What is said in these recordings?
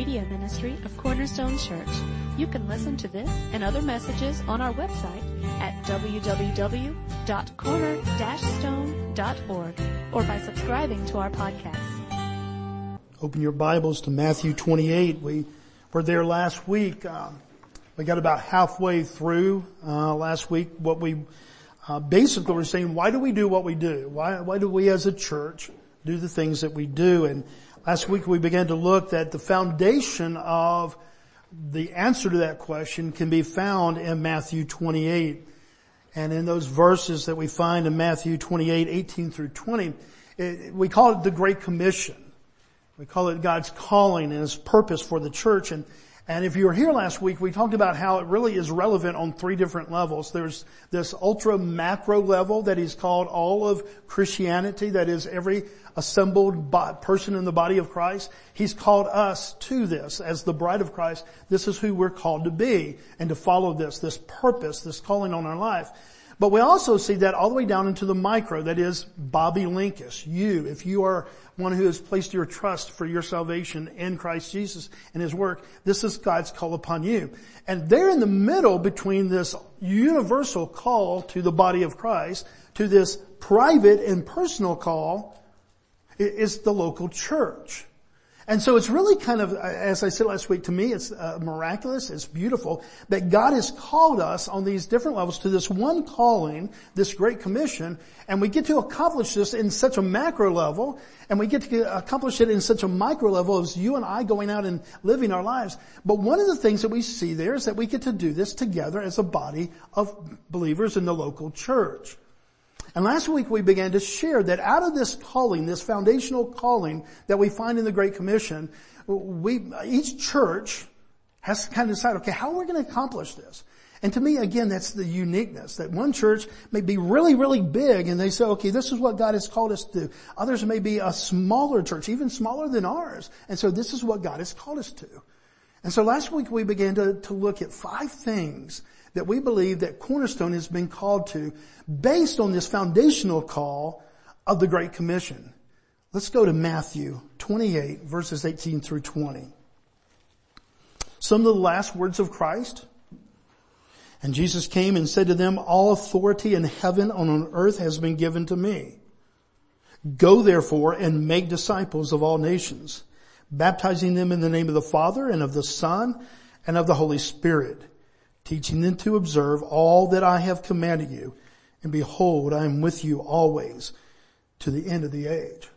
media ministry of Cornerstone Church. You can listen to this and other messages on our website at www.corner-stone.org or by subscribing to our podcast. Open your Bibles to Matthew 28. We were there last week. Uh, we got about halfway through uh, last week. What we uh, basically were saying, why do we do what we do? Why, why do we as a church do the things that we do? And last week we began to look that the foundation of the answer to that question can be found in Matthew 28. And in those verses that we find in Matthew 28, 18 through 20, it, we call it the Great Commission. We call it God's calling and His purpose for the church. And and if you were here last week, we talked about how it really is relevant on three different levels. There's this ultra macro level that he's called all of Christianity, that is every assembled person in the body of Christ. He's called us to this as the bride of Christ. This is who we're called to be and to follow this, this purpose, this calling on our life. But we also see that all the way down into the micro, that is Bobby Linkus, you, if you are one who has placed your trust for your salvation in Christ Jesus and His work, this is God's call upon you. And there in the middle between this universal call to the body of Christ, to this private and personal call, is the local church. And so it's really kind of, as I said last week, to me it's uh, miraculous, it's beautiful that God has called us on these different levels to this one calling, this great commission, and we get to accomplish this in such a macro level, and we get to accomplish it in such a micro level as you and I going out and living our lives. But one of the things that we see there is that we get to do this together as a body of believers in the local church. And last week we began to share that out of this calling, this foundational calling that we find in the Great Commission, we, each church has to kind of decide, okay, how are we going to accomplish this? And to me, again, that's the uniqueness that one church may be really, really big and they say, okay, this is what God has called us to. Others may be a smaller church, even smaller than ours. And so this is what God has called us to. And so last week we began to, to look at five things that we believe that Cornerstone has been called to based on this foundational call of the Great Commission. Let's go to Matthew 28 verses 18 through 20. Some of the last words of Christ. And Jesus came and said to them, all authority in heaven and on earth has been given to me. Go therefore and make disciples of all nations, baptizing them in the name of the Father and of the Son and of the Holy Spirit teaching them to observe all that I have commanded you. And behold, I am with you always to the end of the age.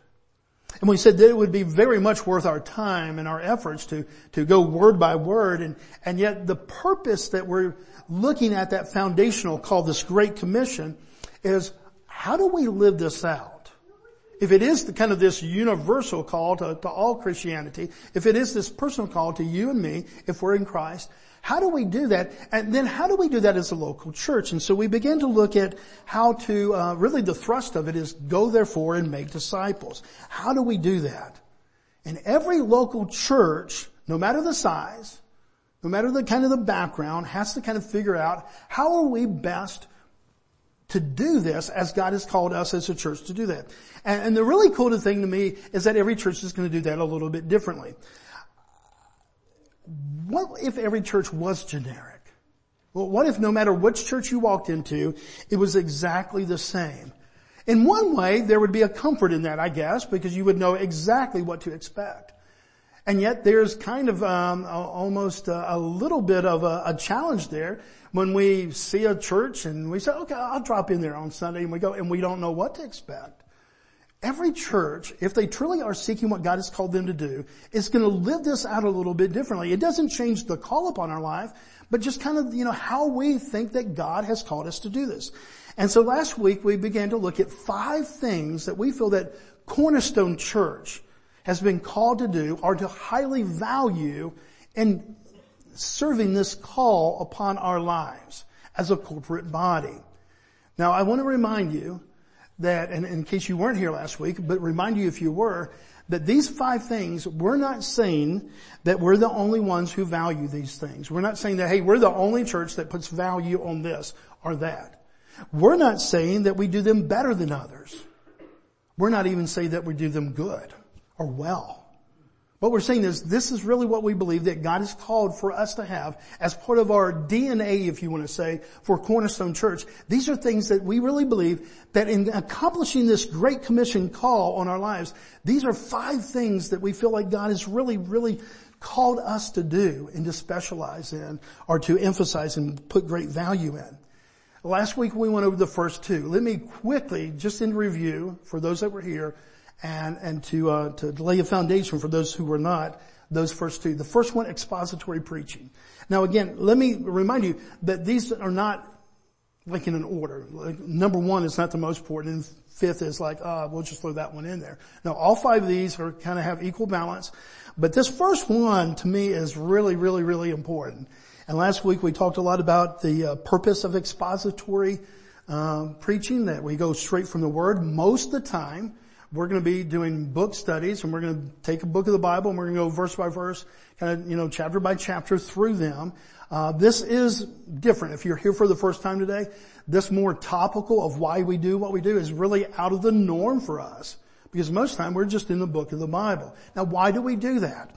And we said that it would be very much worth our time and our efforts to, to go word by word. And, and yet the purpose that we're looking at that foundational called this Great Commission is how do we live this out? If it is the kind of this universal call to, to all Christianity, if it is this personal call to you and me, if we're in Christ, how do we do that? And then how do we do that as a local church? And so we begin to look at how to, uh, really the thrust of it is go therefore and make disciples. How do we do that? And every local church, no matter the size, no matter the kind of the background, has to kind of figure out how are we best to do this as God has called us as a church to do that. And, and the really cool thing to me is that every church is going to do that a little bit differently what if every church was generic? Well, what if no matter which church you walked into, it was exactly the same? In one way, there would be a comfort in that, I guess, because you would know exactly what to expect. And yet there's kind of um, almost a, a, little bit of a, a, challenge there when we see a church and we say, okay, I'll drop in there on Sunday and we go and we don't know what to expect. Every church, if they truly are seeking what God has called them to do, is going to live this out a little bit differently. It doesn't change the call upon our life, but just kind of, you know, how we think that God has called us to do this. And so last week we began to look at five things that we feel that Cornerstone Church has been called to do or to highly value in serving this call upon our lives as a corporate body. Now I want to remind you that, and in case you weren't here last week, but remind you if you were, that these five things, we're not saying that we're the only ones who value these things. We're not saying that, hey, we're the only church that puts value on this or that. We're not saying that we do them better than others. We're not even saying that we do them good or well. What we're saying is this is really what we believe that God has called for us to have as part of our DNA, if you want to say, for Cornerstone Church. These are things that we really believe that in accomplishing this great commission call on our lives, these are five things that we feel like God has really, really called us to do and to specialize in or to emphasize and put great value in. Last week we went over the first two. Let me quickly, just in review, for those that were here, and, and to, uh, to lay a foundation for those who were not, those first two. The first one, expository preaching. Now again, let me remind you that these are not like in an order. Like, number one is not the most important and fifth is like, uh, we'll just throw that one in there. Now all five of these are kind of have equal balance, but this first one to me is really, really, really important. And last week we talked a lot about the uh, purpose of expository um, preaching, that we go straight from the Word most of the time we're going to be doing book studies and we're going to take a book of the Bible and we're going to go verse by verse, kind of, you know, chapter by chapter through them. Uh, this is different. If you're here for the first time today, this more topical of why we do what we do is really out of the norm for us. Because most of the time we're just in the book of the Bible. Now why do we do that?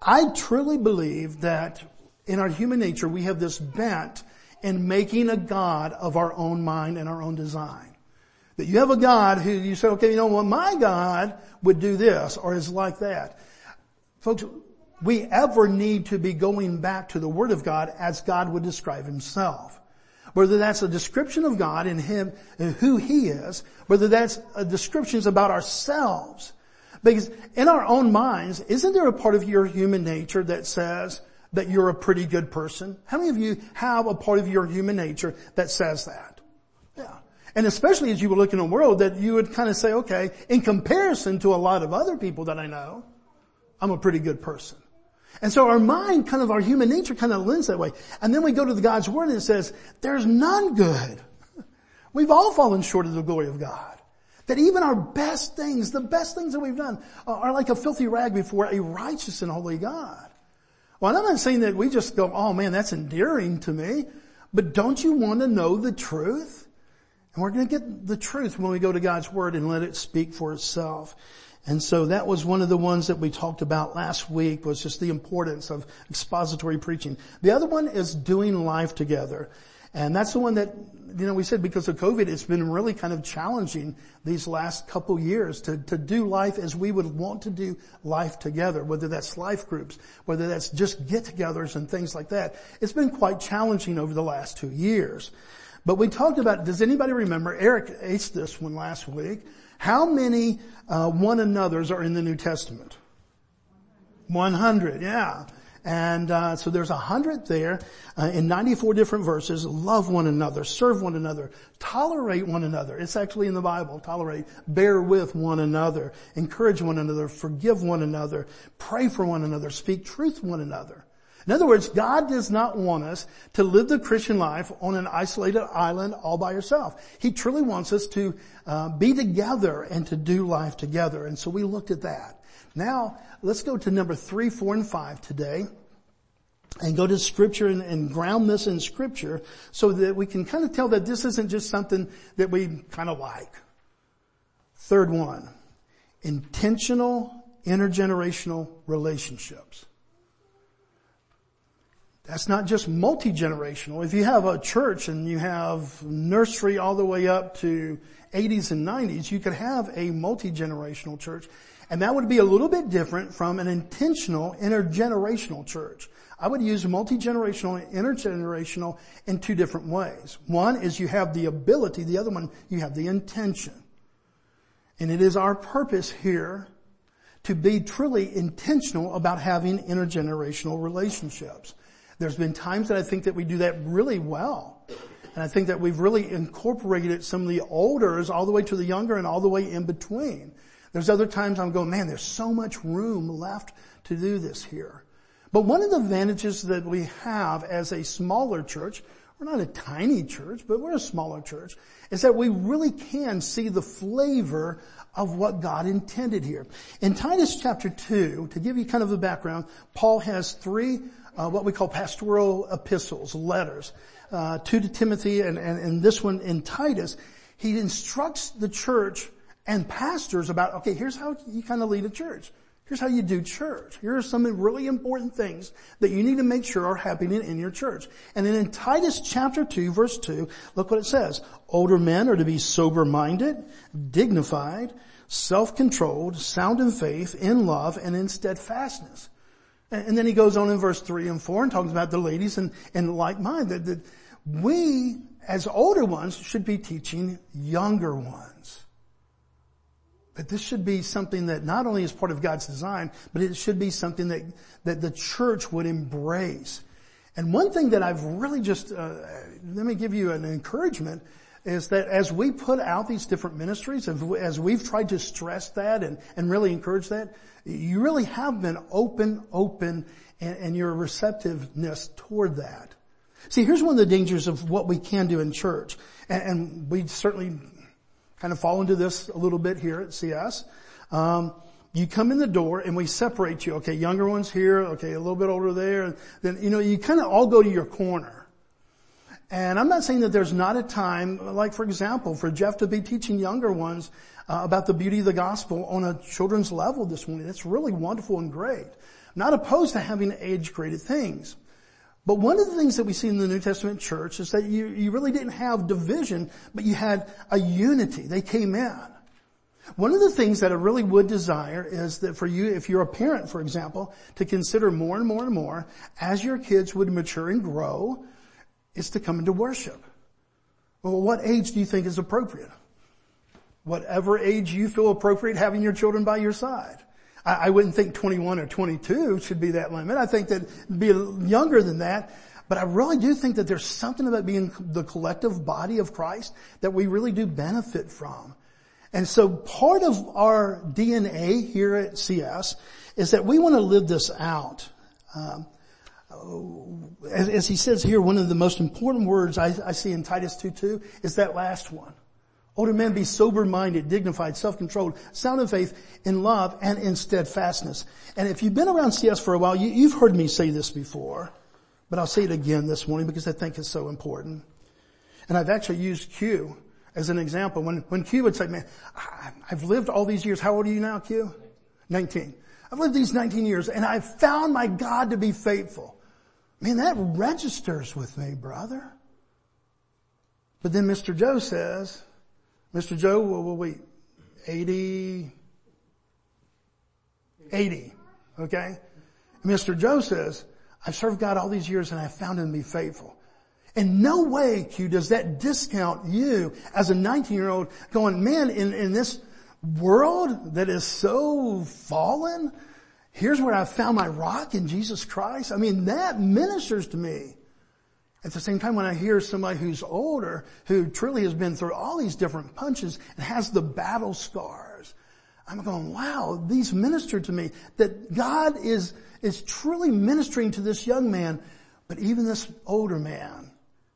I truly believe that in our human nature we have this bent in making a God of our own mind and our own design. That you have a God who you say, okay, you know what, my God would do this or is like that. Folks, we ever need to be going back to the Word of God as God would describe Himself. Whether that's a description of God and Him and who He is, whether that's descriptions about ourselves. Because in our own minds, isn't there a part of your human nature that says that you're a pretty good person? How many of you have a part of your human nature that says that? And especially as you were looking in the world that you would kind of say, okay, in comparison to a lot of other people that I know, I'm a pretty good person. And so our mind, kind of our human nature kind of lends that way. And then we go to the God's Word and it says, there's none good. We've all fallen short of the glory of God. That even our best things, the best things that we've done are like a filthy rag before a righteous and holy God. Well, I'm not saying that we just go, oh man, that's endearing to me. But don't you want to know the truth? And we're going to get the truth when we go to God's Word and let it speak for itself. And so that was one of the ones that we talked about last week was just the importance of expository preaching. The other one is doing life together. And that's the one that, you know, we said because of COVID, it's been really kind of challenging these last couple years to, to do life as we would want to do life together, whether that's life groups, whether that's just get-togethers and things like that. It's been quite challenging over the last two years. But we talked about, does anybody remember, Eric aced this one last week, how many uh, one another's are in the New Testament? 100, yeah. And uh, so there's a hundred there uh, in 94 different verses. Love one another, serve one another, tolerate one another. It's actually in the Bible. Tolerate, bear with one another, encourage one another, forgive one another, pray for one another, speak truth one another. In other words, God does not want us to live the Christian life on an isolated island all by yourself. He truly wants us to uh, be together and to do life together. And so we looked at that. Now, let's go to number three, four, and five today and go to scripture and, and, ground this in scripture so that we can kind of tell that this isn't just something that we kind of like. Third one, intentional intergenerational relationships. That's not just multi-generational. If you have a church and you have nursery all the way up to 80s and 90s, you could have a multi-generational church. And that would be a little bit different from an intentional intergenerational church. I would use multi-generational and intergenerational in two different ways. One is you have the ability, the other one you have the intention. And it is our purpose here to be truly intentional about having intergenerational relationships. There's been times that I think that we do that really well. And I think that we've really incorporated some of the olders all the way to the younger and all the way in between. There's other times I'm going, man, there's so much room left to do this here. But one of the advantages that we have as a smaller church, we're not a tiny church, but we're a smaller church, is that we really can see the flavor of what God intended here. In Titus chapter 2, to give you kind of a background, Paul has three uh, what we call pastoral epistles, letters, uh, two to Timothy and, and, and this one in Titus. He instructs the church and pastors about, okay, here's how you kind of lead a church. Here's how you do church. Here are some really important things that you need to make sure are happening in your church. And then in Titus chapter 2 verse 2, look what it says. Older men are to be sober-minded, dignified, self-controlled, sound in faith, in love, and in steadfastness. And then he goes on in verse 3 and 4 and talks about the ladies and, and like mind. That, that we, as older ones, should be teaching younger ones. That this should be something that not only is part of God's design, but it should be something that, that the church would embrace. And one thing that I've really just, uh, let me give you an encouragement, is that as we put out these different ministries, as we've tried to stress that and, and really encourage that, you really have been open, open, and, and your receptiveness toward that. See, here's one of the dangers of what we can do in church, and, and we certainly kind of fall into this a little bit here at CS. Um, you come in the door and we separate you. Okay, younger ones here. Okay, a little bit older there. And then, you know, you kind of all go to your corner. And I'm not saying that there's not a time, like for example, for Jeff to be teaching younger ones uh, about the beauty of the gospel on a children's level this morning. That's really wonderful and great. I'm not opposed to having age-graded things. But one of the things that we see in the New Testament church is that you, you really didn't have division, but you had a unity. They came in. One of the things that I really would desire is that for you, if you're a parent, for example, to consider more and more and more as your kids would mature and grow, is to come into worship. Well, what age do you think is appropriate? Whatever age you feel appropriate having your children by your side. I, I wouldn't think 21 or 22 should be that limit. I think that be younger than that. But I really do think that there's something about being the collective body of Christ that we really do benefit from. And so part of our DNA here at CS is that we want to live this out. Um, as, as, he says here, one of the most important words I, I see in Titus 2.2 is that last one. Oh, Older men be sober-minded, dignified, self-controlled, sound in faith, in love, and in steadfastness. And if you've been around CS for a while, you, have heard me say this before, but I'll say it again this morning because I think it's so important. And I've actually used Q as an example. When, when Q would say, man, I've lived all these years. How old are you now, Q? 19. I've lived these 19 years and I've found my God to be faithful. Man, that registers with me, brother. But then Mr. Joe says, Mr. Joe, well, well wait, 80, 80, okay? Mr. Joe says, I've served God all these years and I've found him to be faithful. In no way, Q, does that discount you as a 19 year old going, man, in, in this world that is so fallen, here's where I found my rock in Jesus Christ. I mean, that ministers to me. At the same time, when I hear somebody who's older, who truly has been through all these different punches and has the battle scars, I'm going, wow, these minister to me. That God is, is truly ministering to this young man, but even this older man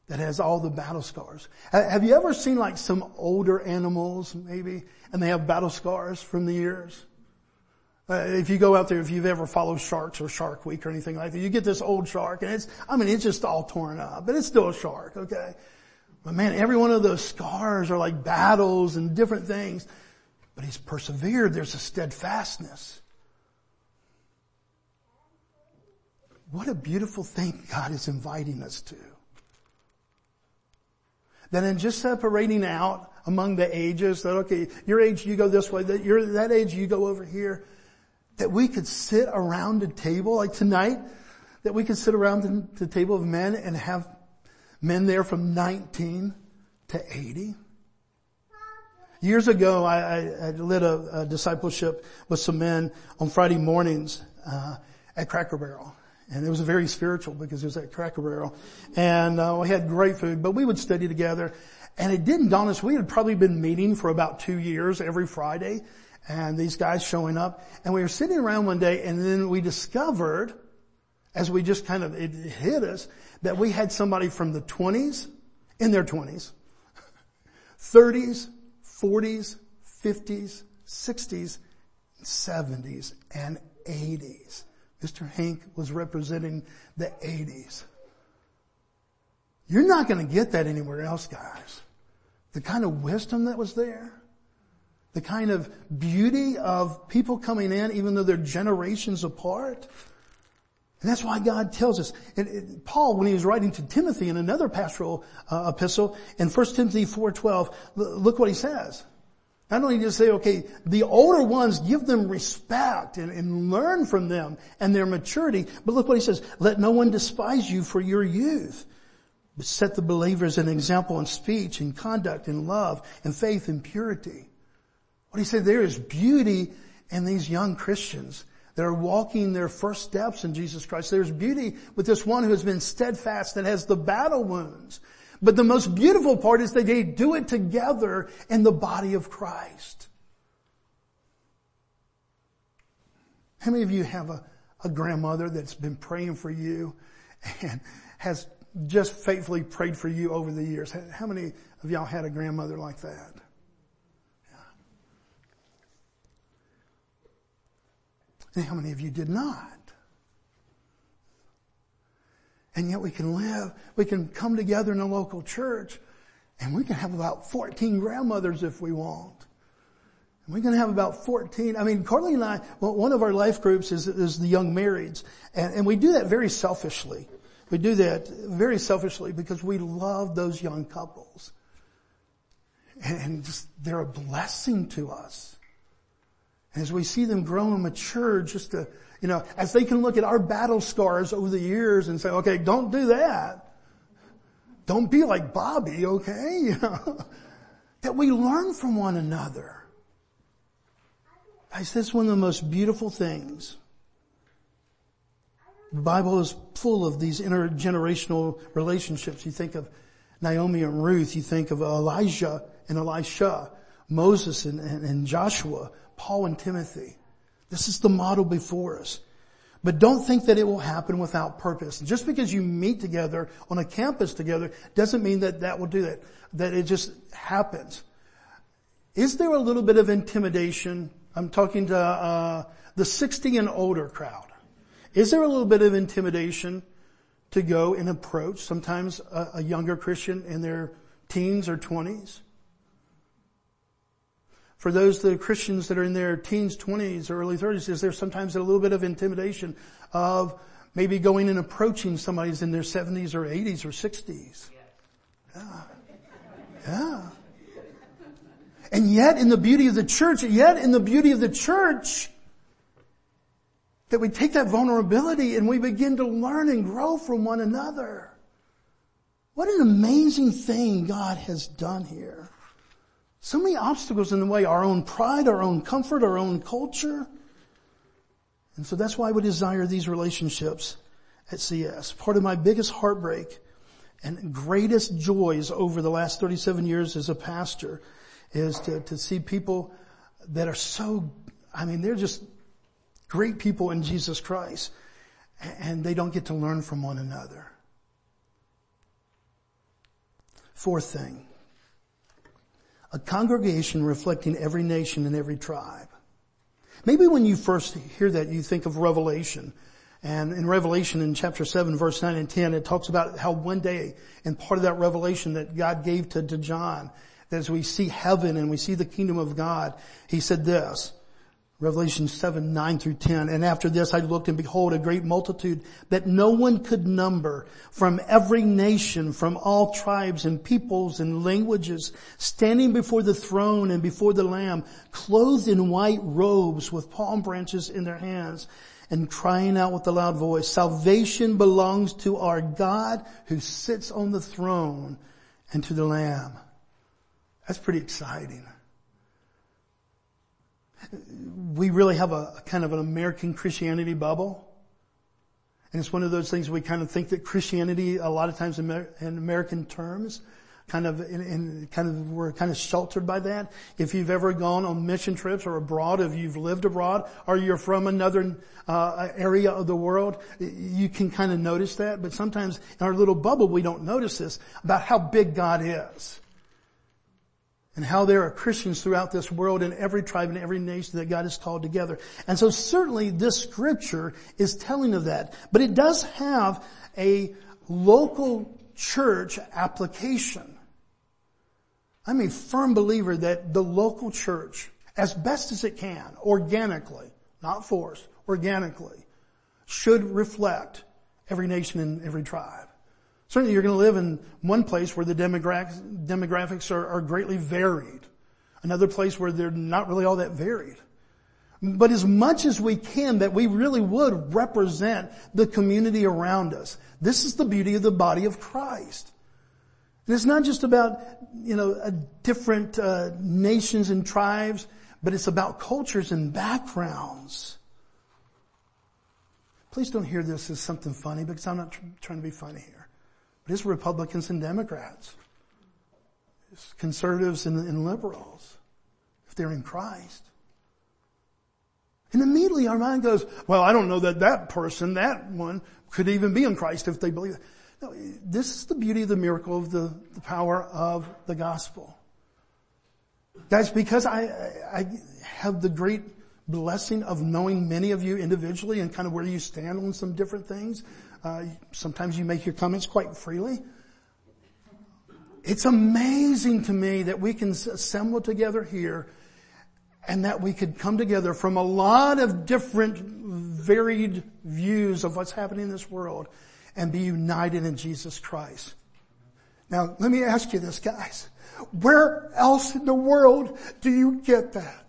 that has all the battle scars. Have you ever seen like some older animals maybe, and they have battle scars from the years? Uh, if you go out there, if you've ever followed sharks or Shark Week or anything like that, you get this old shark and it's, I mean, it's just all torn up, but it's still a shark, okay? But man, every one of those scars are like battles and different things. But he's persevered. There's a steadfastness. What a beautiful thing God is inviting us to. That in just separating out among the ages, that okay, your age you go this way, that your that age you go over here that we could sit around a table like tonight, that we could sit around the, table of men and have men there from 19 to 80. Years ago, I, I, I led a, a, discipleship with some men on Friday mornings uh, at Cracker Barrel. And it was very spiritual because it was at Cracker Barrel. And uh, we had great food, but we would study together. And it didn't dawn us, we had probably been meeting for about two years every Friday and these guys showing up. And we were sitting around one day and then we discovered, as we just kind of, it hit us, that we had somebody from the 20s, in their 20s, 30s, 40s, 50s, 60s, 70s, and 80s. Mr. Hank was representing the 80s. You're not going to get that anywhere else, guys. The kind of wisdom that was there, The kind of beauty of people coming in even though they're generations apart. And that's why God tells us. And Paul, when he was writing to Timothy in another pastoral uh, epistle, in 1 Timothy 4.12, look what he says. Not only he say, okay, the older ones, give them respect and, and learn from them and their maturity, but look what he says, let no one despise you for your youth. But set the believers an example in speech and conduct and love and faith and purity. What he said there is beauty in these young Christians that are walking their first steps in Jesus Christ. There's beauty with this one who has been steadfast that has the battle wounds. But the most beautiful part is that they do it together in the body of Christ. How many of you have a, a grandmother that's been praying for you and has just faithfully prayed for you over the years? How many of y'all had a grandmother like that? And how many of you did not? And yet we can live, we can come together in a local church and we can have about 14 grandmothers if we want. And we can have about 14, I mean, Carly and I, well, one of our life groups is, is the young marrieds. And, and we do that very selfishly. We do that very selfishly because we love those young couples. And just, they're a blessing to us as we see them grow and mature, just to, you know, as they can look at our battle scars over the years and say, okay, don't do that. Don't be like Bobby, okay? That we learn from one another. Guys, that's one of the most beautiful things. The Bible is full of these intergenerational relationships. You think of Naomi and Ruth, you think of Elijah and Elisha, Moses and, and, and Joshua, Paul and Timothy. This is the model before us. But don't think that it will happen without purpose. Just because you meet together on a campus together doesn't mean that that will do that. That it just happens. Is there a little bit of intimidation? I'm talking to uh, the 60 and older crowd. Is there a little bit of intimidation to go and approach sometimes a, a younger Christian in their teens or 20s? For those the Christians that are in their teens, 20s, or early 30s, is there sometimes a little bit of intimidation of maybe going and approaching somebody who's in their 70s or 80s or 60s. Yeah. Yeah. And yet in the beauty of the church, yet in the beauty of the church, that we take that vulnerability and we begin to learn and grow from one another. What an amazing thing God has done here. So many obstacles in the way, our own pride, our own comfort, our own culture. And so that's why we desire these relationships at CS. Part of my biggest heartbreak and greatest joys over the last 37 years as a pastor is to, to see people that are so, I mean, they're just great people in Jesus Christ and they don't get to learn from one another. Fourth thing, a congregation reflecting every nation and every tribe. Maybe when you first hear that, you think of Revelation. And in Revelation in chapter 7 verse 9 and 10, it talks about how one day, and part of that revelation that God gave to, to John, that as we see heaven and we see the kingdom of God, he said this, Revelation 7, 9 through 10. And after this I looked and behold a great multitude that no one could number from every nation, from all tribes and peoples and languages, standing before the throne and before the Lamb, clothed in white robes with palm branches in their hands and crying out with a loud voice, salvation belongs to our God who sits on the throne and to the Lamb. That's pretty exciting we really have a, kind of an American Christianity bubble. And it's one of those things we kind of think that Christianity, a lot of times in, in American terms, kind of, in, in, kind of, we're kind of sheltered by that. If you've ever gone on mission trips or abroad, if you've lived abroad, or you're from another uh, area of the world, you can kind of notice that. But sometimes in our little bubble, we don't notice this about how big God is and how there are Christians throughout this world in every tribe and every nation that God has called together. And so certainly this scripture is telling of that. But it does have a local church application. I'm a firm believer that the local church as best as it can, organically, not forced, organically, should reflect every nation and every tribe. Certainly you're going to live in one place where the demographics are, greatly varied. Another place where they're not really all that varied. But as much as we can that we really would represent the community around us. This is the beauty of the body of Christ. And it's not just about, you know, different uh, nations and tribes, but it's about cultures and backgrounds. Please don't hear this as something funny because I'm not tr- trying to be funny here. But it's Republicans and Democrats. It's conservatives and, and liberals. If they're in Christ. And immediately our mind goes, well, I don't know that that person, that one, could even be in Christ if they believe it. No, this is the beauty of the miracle of the, the power of the gospel. Guys, because I, I have the great blessing of knowing many of you individually and kind of where you stand on some different things, uh, sometimes you make your comments quite freely. It's amazing to me that we can assemble together here and that we could come together from a lot of different varied views of what's happening in this world and be united in Jesus Christ. Now, let me ask you this, guys. Where else in the world do you get that?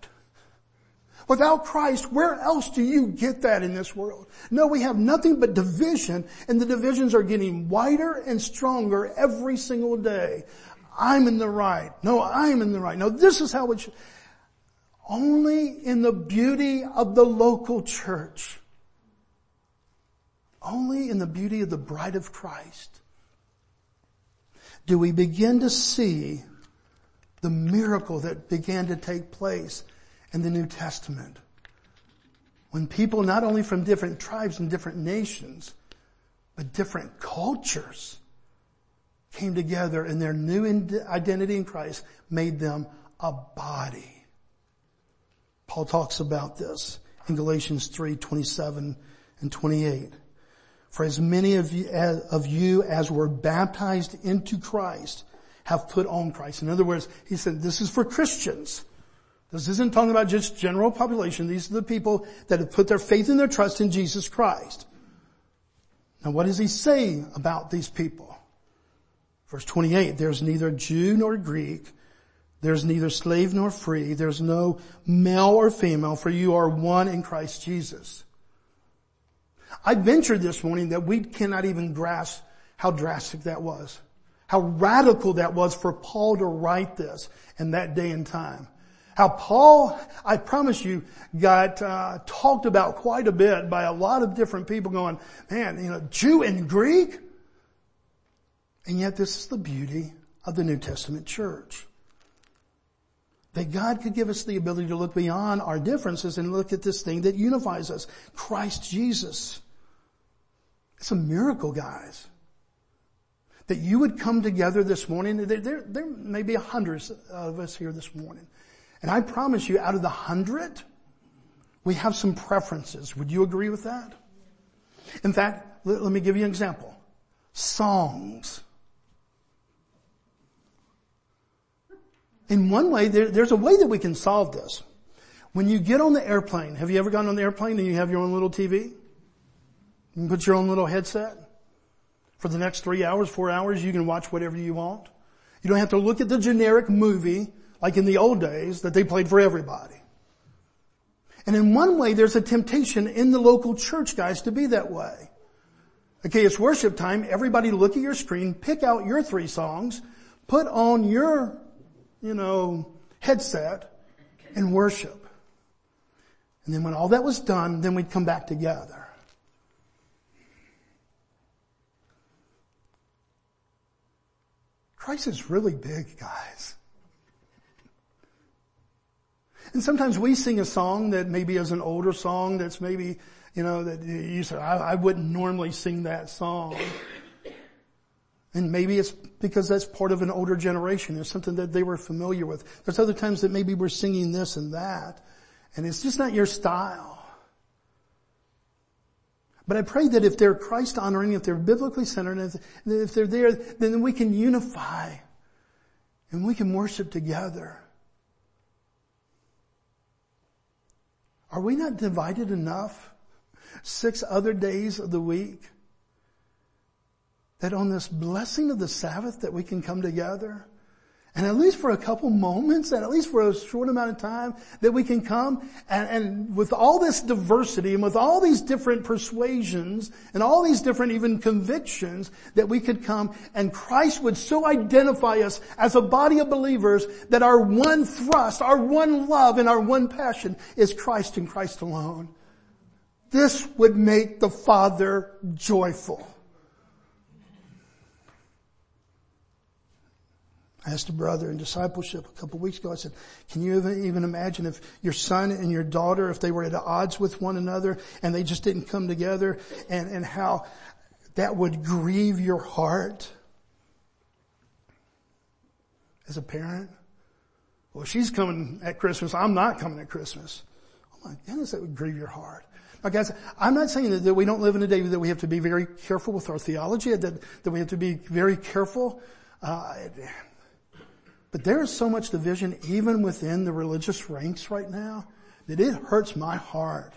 Without Christ, where else do you get that in this world? No, we have nothing but division and the divisions are getting wider and stronger every single day. I'm in the right. No, I'm in the right. No, this is how it should. Only in the beauty of the local church. Only in the beauty of the bride of Christ do we begin to see the miracle that began to take place in the New Testament. When people not only from different tribes and different nations, but different cultures came together and their new identity in Christ made them a body. Paul talks about this in Galatians 3, 27 and 28. For as many of you, as, of you as were baptized into Christ have put on Christ. In other words, he said this is for Christians. This isn't talking about just general population. These are the people that have put their faith and their trust in Jesus Christ. Now what does he say about these people? Verse 28, there's neither Jew nor Greek, there's neither slave nor free. There's no male or female for you are one in Christ Jesus. I ventured this morning that we cannot even grasp how drastic that was. How radical that was for Paul to write this in that day and time. How Paul, I promise you, got uh, talked about quite a bit by a lot of different people going, man, you know, Jew and Greek? And yet this is the beauty of the New Testament church. That God could give us the ability to look beyond our differences and look at this thing that unifies us. Christ Jesus. It's a miracle, guys. That you would come together this morning. There, there, there may be hundreds of us here this morning. And I promise you, out of the hundred, we have some preferences. Would you agree with that? In fact, let, let me give you an example. Songs. in one way, there, there's a way that we can solve this. When you get on the airplane, have you ever gone on the airplane and you have your own little TV? You can put your own little headset. For the next three hours, four hours, you can watch whatever you want. You don't have to look at the generic movie like in the old days that they played for everybody. And in one way, there's a temptation in the local church, guys, to be that way. Okay, it's worship time. Everybody look at your screen, pick out your three songs, put on your you know, headset and worship. And then when all that was done, then we'd come back together. Christ is really big, guys. And sometimes we sing a song that maybe is an older song that's maybe, you know, that you say, I, I wouldn't normally sing that song. And maybe it's because that's part of an older generation. It's something that they were familiar with. There's other times that maybe we're singing this and that. And it's just not your style. But I pray that if they're Christ honoring, if they're biblically centered, if, if they're there, then we can unify and we can worship together. Are we not divided enough? Six other days of the week that on this blessing of the Sabbath that we can come together and at least for a couple moments, and at least for a short amount of time, that we can come and, and, with all this diversity and with all these different persuasions and all these different even convictions, that we could come and Christ would so identify us as a body of believers that our one thrust, our one love, and our one passion is Christ and Christ alone. This would make the Father joyful. I asked a brother in discipleship a couple of weeks ago, I said, can you even imagine if your son and your daughter, if they were at odds with one another and they just didn't come together and, and how that would grieve your heart as a parent? Well, she's coming at Christmas. I'm not coming at Christmas. Oh my goodness, that would grieve your heart. Now guys, I'm not saying that, that we don't live in a day that we have to be very careful with our theology, that, that we have to be very careful. Uh, but there is so much division even within the religious ranks right now that it hurts my heart.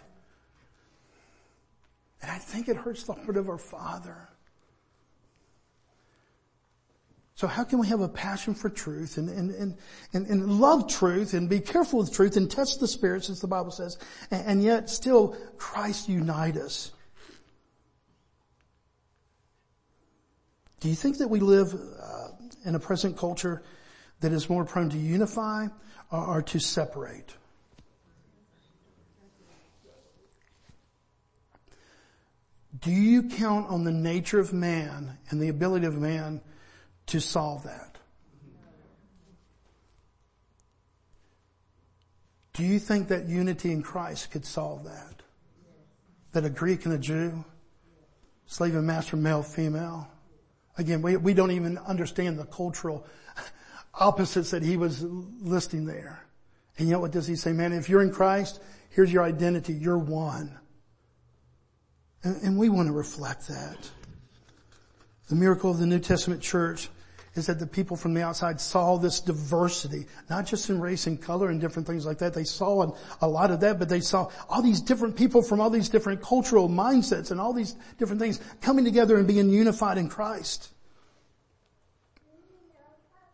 And I think it hurts the heart of our Father. So how can we have a passion for truth and, and, and, and, and love truth and be careful with truth and test the spirits as the Bible says and, and yet still Christ unite us? Do you think that we live uh, in a present culture that is more prone to unify or, or to separate? Do you count on the nature of man and the ability of man to solve that? Do you think that unity in Christ could solve that? That a Greek and a Jew, slave and master, male, female. Again, we, we don't even understand the cultural opposites that he was listing there. And yet what does he say? Man, if you're in Christ, here's your identity. You're one. And, and we want to reflect that. The miracle of the New Testament church is that the people from the outside saw this diversity, not just in race and color and different things like that. They saw a lot of that, but they saw all these different people from all these different cultural mindsets and all these different things coming together and being unified in Christ.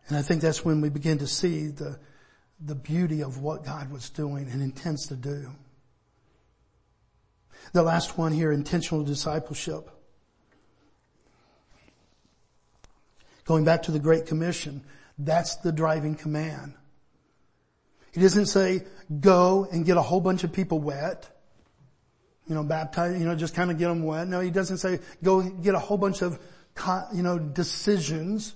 And I think that's when we begin to see the, the beauty of what God was doing and intends to do. The last one here, intentional discipleship. Going back to the Great Commission, that's the driving command. He doesn't say, go and get a whole bunch of people wet. You know, baptize, you know, just kind of get them wet. No, he doesn't say, go get a whole bunch of, you know, decisions.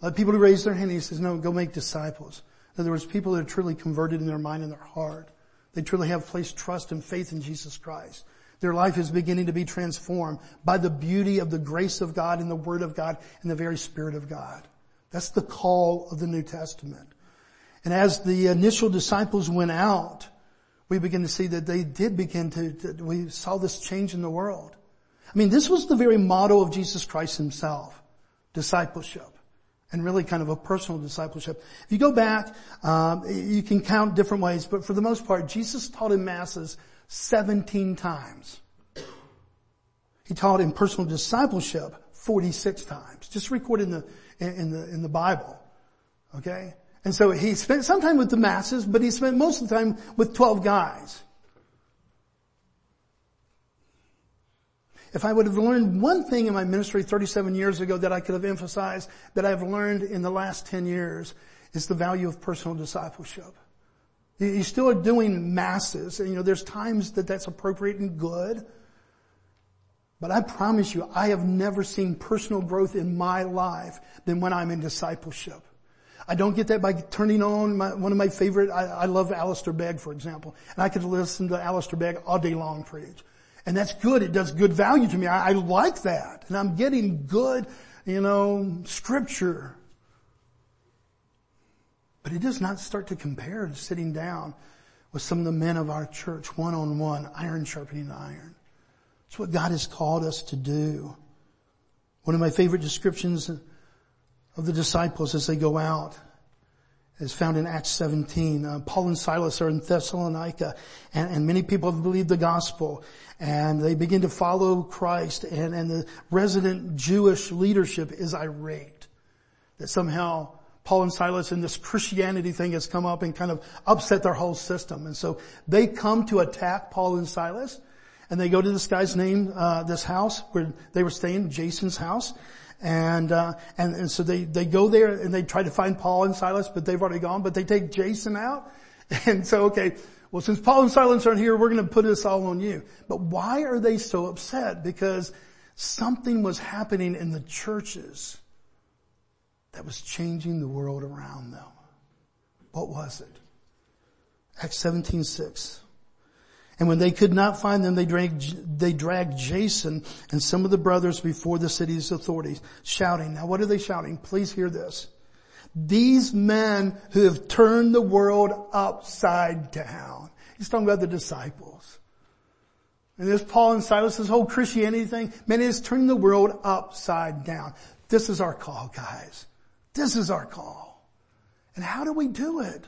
Uh, people who raise their hand, he says, no, go make disciples. In other words, people that are truly converted in their mind and their heart. They truly have placed trust and faith in Jesus Christ. Their life is beginning to be transformed by the beauty of the grace of God and the Word of God and the very Spirit of God. That's the call of the New Testament. And as the initial disciples went out, we begin to see that they did begin to, to, we saw this change in the world. I mean, this was the very motto of Jesus Christ himself. Discipleship and really kind of a personal discipleship. If you go back, um, you can count different ways, but for the most part, Jesus taught in masses 17 times. He taught in personal discipleship 46 times, just recorded in the in the in the Bible. Okay, and so he spent some time with the masses, but he spent most of the time with 12 guys. If I would have learned one thing in my ministry 37 years ago that I could have emphasized that I've learned in the last 10 years is the value of personal discipleship. You still are doing masses and you know, there's times that that's appropriate and good. But I promise you, I have never seen personal growth in my life than when I'm in discipleship. I don't get that by turning on my, one of my favorite, I, I love Alistair Begg, for example. And I could listen to Alistair Begg all day long preach. And that's good. It does good value to me. I, I like that. And I'm getting good, you know, scripture. But it does not start to compare to sitting down with some of the men of our church one on one, iron sharpening iron. It's what God has called us to do. One of my favorite descriptions of the disciples as they go out is found in Acts 17. Uh, Paul and Silas are in Thessalonica and, and, many people have believed the gospel and they begin to follow Christ and, and the resident Jewish leadership is irate that somehow Paul and Silas and this Christianity thing has come up and kind of upset their whole system. And so they come to attack Paul and Silas and they go to this guy's name, uh, this house where they were staying, Jason's house. And, uh, and, and so they, they go there and they try to find Paul and Silas, but they've already gone, but they take Jason out. And so, okay, well since Paul and Silas aren't here, we're going to put this all on you. But why are they so upset? Because something was happening in the churches that was changing the world around them. What was it? Acts 17, 6. And when they could not find them, they dragged, they dragged Jason and some of the brothers before the city's authorities, shouting. Now what are they shouting? Please hear this. These men who have turned the world upside down. He's talking about the disciples. And this Paul and Silas, whole Christianity thing, man, it is turning the world upside down. This is our call, guys. This is our call. And how do we do it?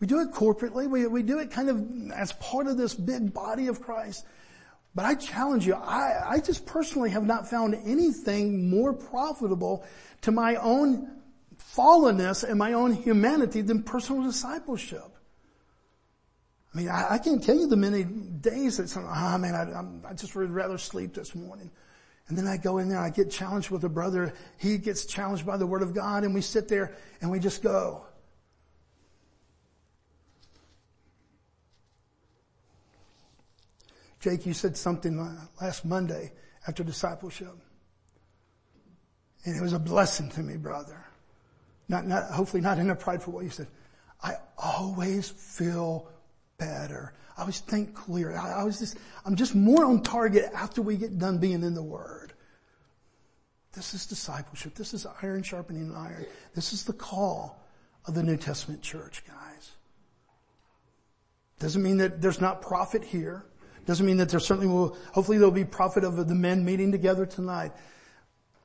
We do it corporately. We, we do it kind of as part of this big body of Christ. But I challenge you, I, I just personally have not found anything more profitable to my own fallenness and my own humanity than personal discipleship. I mean, I, I can't tell you the many days that some, ah oh, man, I, I just would rather sleep this morning. And then I go in there, I get challenged with a brother, he gets challenged by the word of God and we sit there and we just go. Jake, you said something last Monday after discipleship. And it was a blessing to me, brother. Not, not, hopefully not in a prideful way. You said, I always feel better. I always think clear. I, I was just, I'm just more on target after we get done being in the Word. This is discipleship. This is iron sharpening iron. This is the call of the New Testament church, guys. Doesn't mean that there's not profit here. Doesn't mean that there certainly will, hopefully there'll be profit of the men meeting together tonight.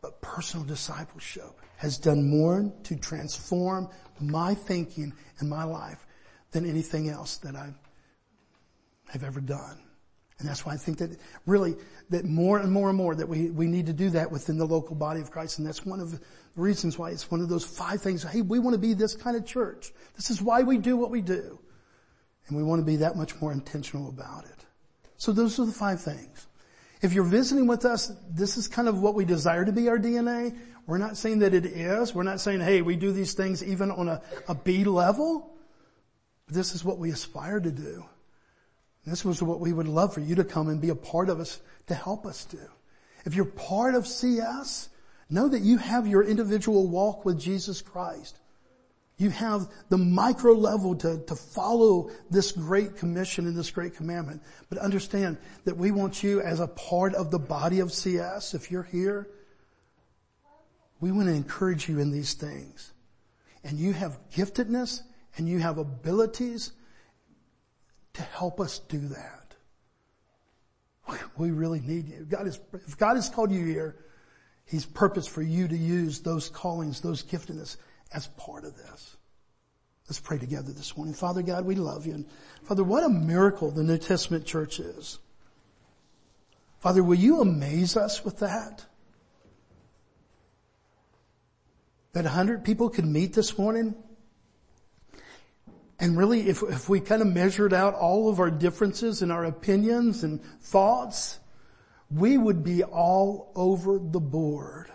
But personal discipleship has done more to transform my thinking and my life than anything else that I have ever done. And that's why I think that really, that more and more and more that we, we need to do that within the local body of Christ. And that's one of the reasons why it's one of those five things. Hey, we want to be this kind of church. This is why we do what we do. And we want to be that much more intentional about it. So those are the five things. If you're visiting with us, this is kind of what we desire to be our DNA. We're not saying that it is. We're not saying, hey, we do these things even on a, a B level. But this is what we aspire to do. This was what we would love for you to come and be a part of us to help us do. If you're part of CS, know that you have your individual walk with Jesus Christ. You have the micro level to, to follow this great commission and this great commandment. But understand that we want you as a part of the body of CS. If you're here, we want to encourage you in these things. And you have giftedness and you have abilities to help us do that. We really need you. God is, if God has called you here, He's purposed for you to use those callings, those giftedness as part of this. Let's pray together this morning. Father God, we love you. And Father, what a miracle the New Testament church is. Father, will you amaze us with that? That a hundred people could meet this morning? And really, if, if we kind of measured out all of our differences and our opinions and thoughts, we would be all over the board.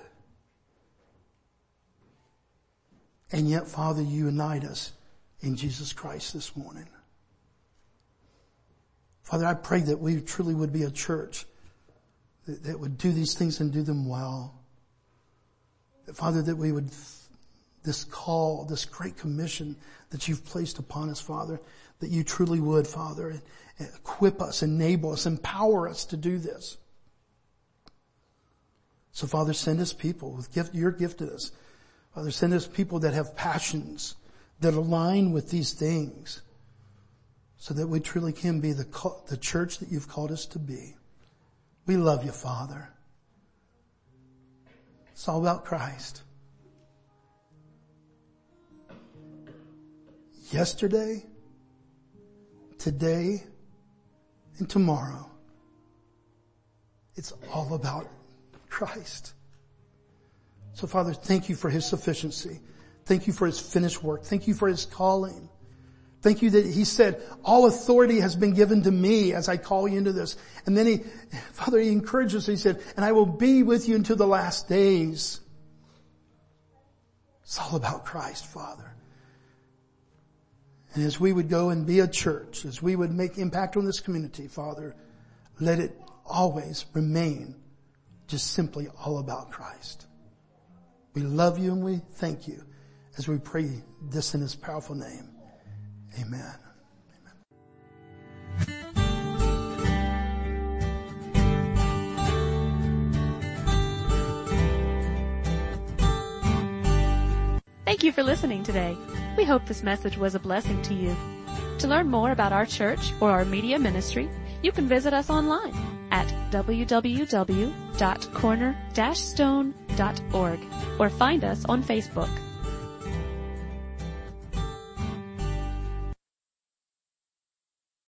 And yet, Father, you unite us in Jesus Christ this morning. Father, I pray that we truly would be a church that, that would do these things and do them well. That, Father, that we would, this call, this great commission that you've placed upon us, Father, that you truly would, Father, equip us, enable us, empower us to do this. So Father, send us people with gift, your giftedness Father, send us people that have passions that align with these things so that we truly can be the, the church that you've called us to be. We love you, Father. It's all about Christ. yesterday, today, and tomorrow. It's all about Christ. So Father, thank you for His sufficiency. Thank you for His finished work. Thank you for His calling. Thank you that He said, all authority has been given to me as I call you into this. And then He, Father, He encourages, us. He said, and I will be with you until the last days. It's all about Christ, Father. And as we would go and be a church, as we would make impact on this community, Father, let it always remain just simply all about Christ. We love you and we thank you as we pray this in his powerful name. Amen. Thank you for listening today. We hope this message was a blessing to you. To learn more about our church or our media ministry, you can visit us online at www.corner-stone.org or find us on Facebook.